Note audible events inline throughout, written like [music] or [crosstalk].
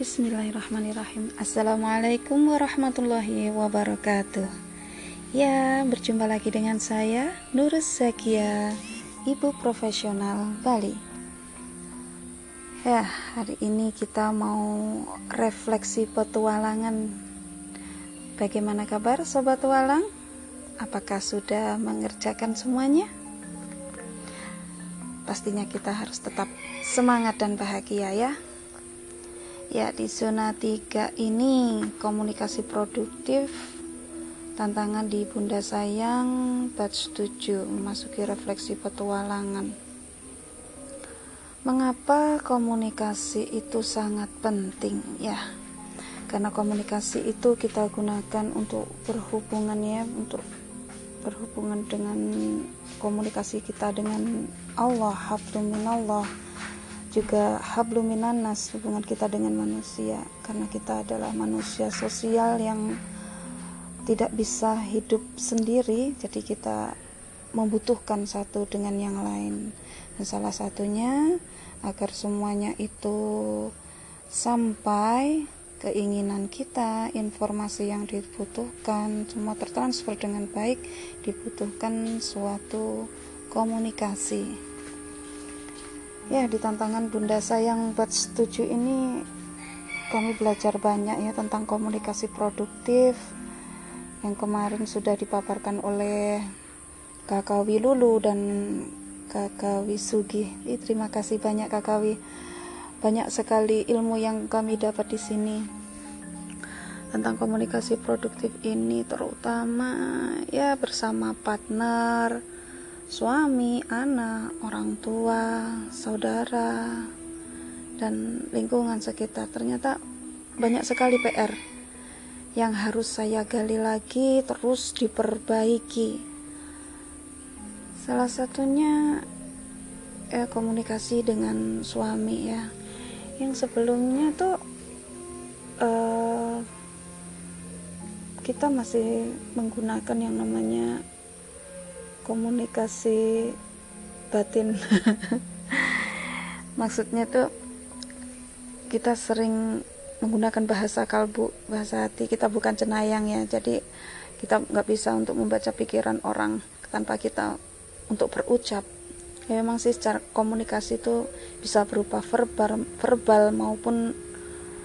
Bismillahirrahmanirrahim. Assalamualaikum warahmatullahi wabarakatuh. Ya, berjumpa lagi dengan saya Nurus Zakia Ibu Profesional Bali. Ya, hari ini kita mau refleksi petualangan. Bagaimana kabar Sobat Tualang? Apakah sudah mengerjakan semuanya? Pastinya kita harus tetap semangat dan bahagia ya Ya, di zona 3 ini komunikasi produktif tantangan di Bunda Sayang batch 7 memasuki refleksi petualangan. Mengapa komunikasi itu sangat penting ya? Karena komunikasi itu kita gunakan untuk berhubungan ya, untuk berhubungan dengan komunikasi kita dengan Allah, hablum minallah juga habluminanas hubungan kita dengan manusia karena kita adalah manusia sosial yang tidak bisa hidup sendiri jadi kita membutuhkan satu dengan yang lain. Dan salah satunya agar semuanya itu sampai keinginan kita informasi yang dibutuhkan semua tertransfer dengan baik dibutuhkan suatu komunikasi ya di tantangan bunda sayang buat setuju ini kami belajar banyak ya tentang komunikasi produktif yang kemarin sudah dipaparkan oleh kakak Wilulu dan kakak Wisugi eh, terima kasih banyak kakak Wi banyak sekali ilmu yang kami dapat di sini tentang komunikasi produktif ini terutama ya bersama partner suami, anak, orang tua, saudara, dan lingkungan sekitar. Ternyata banyak sekali PR yang harus saya gali lagi, terus diperbaiki. Salah satunya ya, komunikasi dengan suami ya, yang sebelumnya tuh uh, kita masih menggunakan yang namanya komunikasi batin. [laughs] Maksudnya tuh kita sering menggunakan bahasa kalbu bahasa hati kita bukan cenayang ya. Jadi kita nggak bisa untuk membaca pikiran orang tanpa kita untuk berucap. Ya memang sih secara komunikasi itu bisa berupa verbal verbal maupun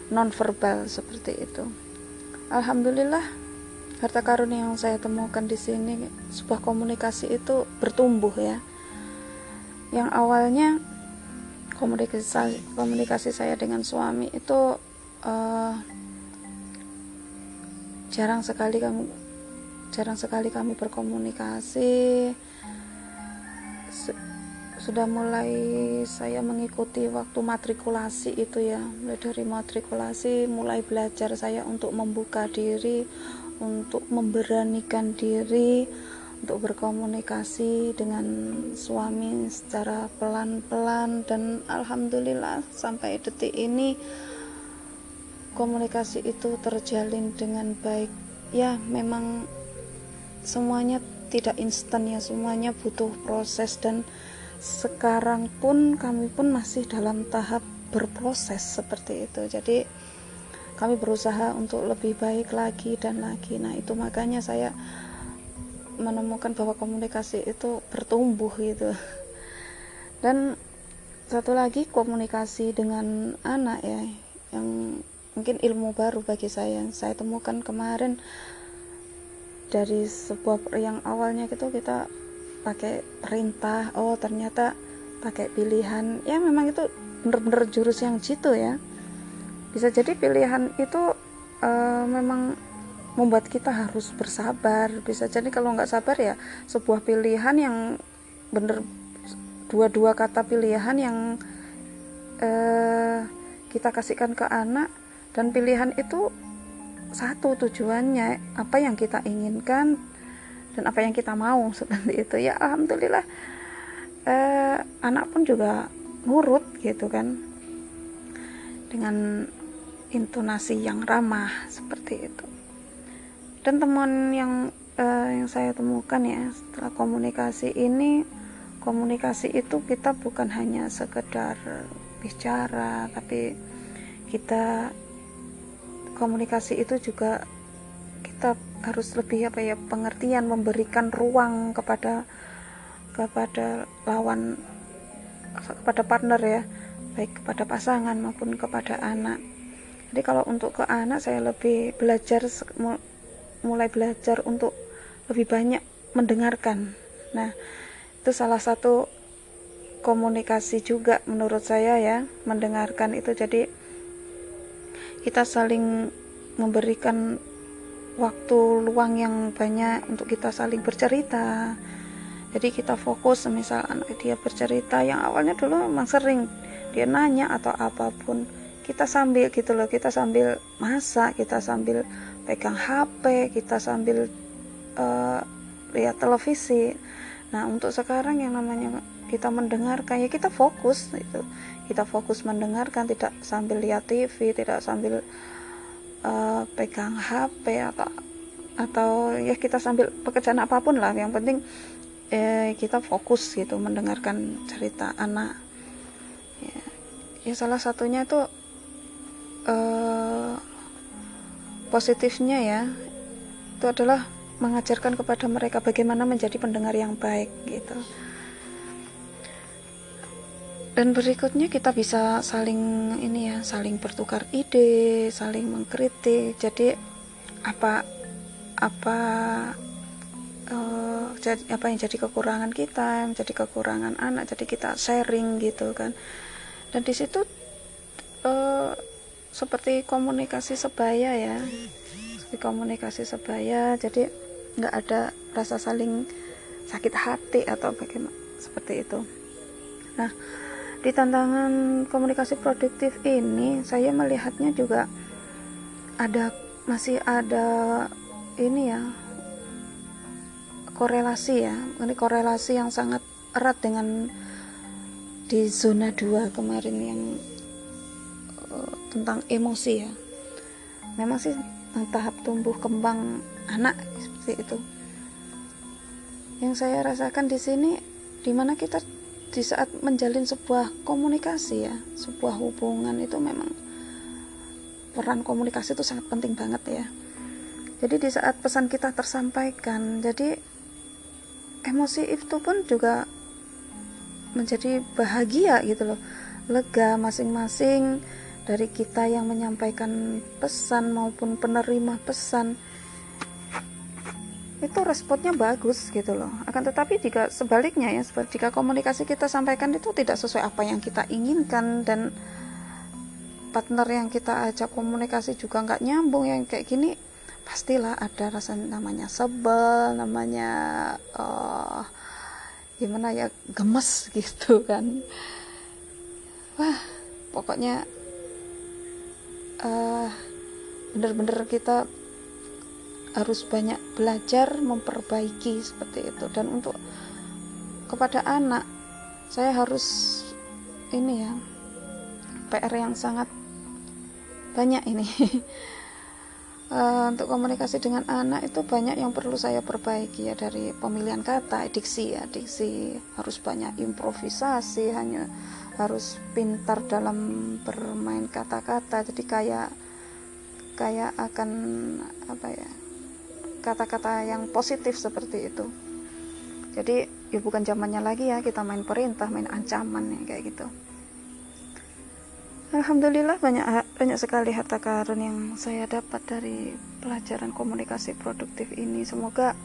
non verbal seperti itu. Alhamdulillah harta karun yang saya temukan di sini sebuah komunikasi itu bertumbuh ya. Yang awalnya komunikasi komunikasi saya dengan suami itu uh, jarang sekali kami jarang sekali kami berkomunikasi. Sudah mulai saya mengikuti waktu matrikulasi itu ya. Mulai dari matrikulasi mulai belajar saya untuk membuka diri untuk memberanikan diri untuk berkomunikasi dengan suami secara pelan-pelan dan alhamdulillah sampai detik ini komunikasi itu terjalin dengan baik. Ya memang semuanya tidak instan ya semuanya butuh proses dan sekarang pun kami pun masih dalam tahap berproses seperti itu. Jadi kami berusaha untuk lebih baik lagi dan lagi. Nah itu makanya saya menemukan bahwa komunikasi itu bertumbuh gitu. Dan satu lagi komunikasi dengan anak ya yang mungkin ilmu baru bagi saya. Saya temukan kemarin dari sebuah yang awalnya gitu kita pakai perintah oh ternyata pakai pilihan. Ya memang itu bener-bener jurus yang jitu ya bisa jadi pilihan itu uh, memang membuat kita harus bersabar. Bisa jadi kalau nggak sabar ya sebuah pilihan yang bener dua-dua kata pilihan yang uh, kita kasihkan ke anak dan pilihan itu satu tujuannya apa yang kita inginkan dan apa yang kita mau [laughs] seperti itu. Ya alhamdulillah uh, anak pun juga nurut gitu kan. Dengan intonasi yang ramah seperti itu. Dan teman yang uh, yang saya temukan ya setelah komunikasi ini komunikasi itu kita bukan hanya sekedar bicara tapi kita komunikasi itu juga kita harus lebih apa ya pengertian memberikan ruang kepada kepada lawan kepada partner ya baik kepada pasangan maupun kepada anak jadi kalau untuk ke anak saya lebih belajar mulai belajar untuk lebih banyak mendengarkan. Nah itu salah satu komunikasi juga menurut saya ya mendengarkan itu. Jadi kita saling memberikan waktu luang yang banyak untuk kita saling bercerita. Jadi kita fokus misal anak dia bercerita yang awalnya dulu memang sering dia nanya atau apa pun kita sambil gitu loh kita sambil masak kita sambil pegang HP kita sambil uh, lihat televisi. Nah untuk sekarang yang namanya kita mendengarkan ya kita fokus itu kita fokus mendengarkan tidak sambil lihat TV tidak sambil uh, pegang HP atau atau ya kita sambil pekerjaan apa pun lah. Yang penting eh, kita fokus gitu mendengarkan cerita anak. Ya, ya salah satunya itu eh, positifnya ya itu adalah mengajarkan kepada mereka bagaimana menjadi pendengar yang baik gitu. Dan berikutnya kita bisa saling ini ya saling bertukar ide saling mengkritik. Jadi apa apa uh, jadi, apa yang jadi kekurangan kita menjadi kekurangan anak jadi kita sharing gitu kan. Dan di situ uh, seperti komunikasi sebaya ya. Seperti komunikasi sebaya jadi nggak ada rasa saling sakit hati atau bagaimana seperti itu. Nah di tantangan komunikasi produktif ini saya melihatnya juga ada masih ada ini ya korelasi ya. Ini korelasi yang sangat erat dengan di zona 2 kemarin yang tentang emosi ya. Memang sih tahap tumbuh kembang anak seperti itu. Yang saya rasakan di sini di mana kita di saat menjalin sebuah komunikasi ya sebuah hubungan itu memang peran komunikasi itu sangat penting banget ya. Jadi di saat pesan kita tersampaikan jadi emosi itu pun juga menjadi bahagia gitu loh. Lega masing-masing dari kita yang menyampaikan pesan maupun penerima pesan itu responnya bagus gitu loh. Akan tetapi jika sebaliknya ya jika komunikasi kita sampaikan itu tidak sesuai apa yang kita inginkan dan partner yang kita ajak komunikasi juga nggak nyambung yang kayak gini pastilah ada rasa namanya sebel namanya uh, gimana ya gemes [laughs] gitu kan. Wah pokoknya uh, bener-bener kita harus banyak belajar memperbaiki seperti itu. Dan untuk kepada anak saya harus ini ya PR yang sangat banyak ini. Uh, [laughs] untuk komunikasi dengan anak itu banyak yang perlu saya perbaiki ya dari pemilihan kata diksi ya. Diksi harus banyak improvisasi hanya harus pintar dalam bermain kata-kata. Jadi kayak kayak akan apa ya kata-kata yang positif seperti itu. Jadi ya bukan zamannya lagi ya kita main perintah main ancaman ya kayak gitu. Alhamdulillah banyak banyak sekali harta karun yang saya dapat dari pelajaran komunikasi produktif ini. Semoga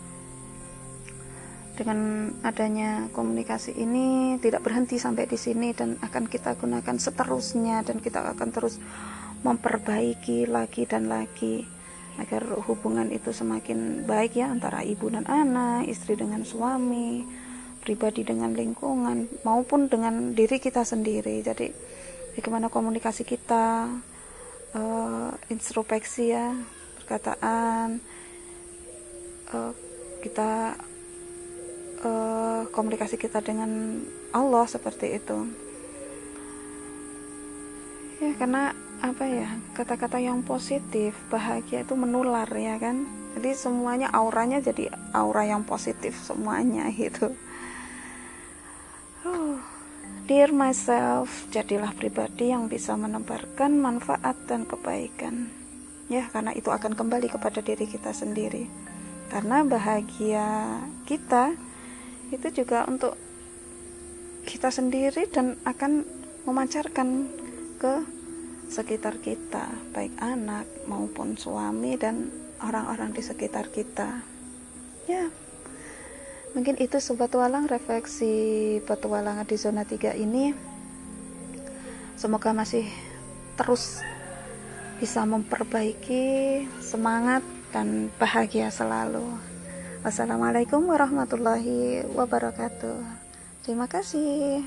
dengan adanya komunikasi ini tidak berhenti sampai di sini dan akan kita gunakan seterusnya dan kita akan terus memperbaiki lagi dan lagi agar hubungan itu semakin baik ya antara ibu dan anak, istri dengan suami, pribadi dengan lingkungan maupun dengan diri kita sendiri. Jadi bagaimana komunikasi kita uh, introspeksi ya perkataan uh, kita uh, komunikasi kita dengan Allah seperti itu ya karena apa ya kata-kata yang positif bahagia itu menular ya kan jadi semuanya auranya jadi aura yang positif semuanya [laughs] gitu uh. Dear myself, jadilah pribadi yang bisa menebarkan manfaat dan kebaikan. ya karena itu akan kembali kepada diri kita sendiri karena bahagia kita itu juga untuk kita sendiri dan akan memancarkan ke sekitar kita baik anak maupun suami dan orang-orang di sekitar kita ya mungkin itu sobat walang refleksi petualangan di zona 3 ini semoga masih terus bisa memperbaiki semangat dan bahagia selalu. Wassalamualaikum warahmatullahi wabarakatuh. Terima kasih.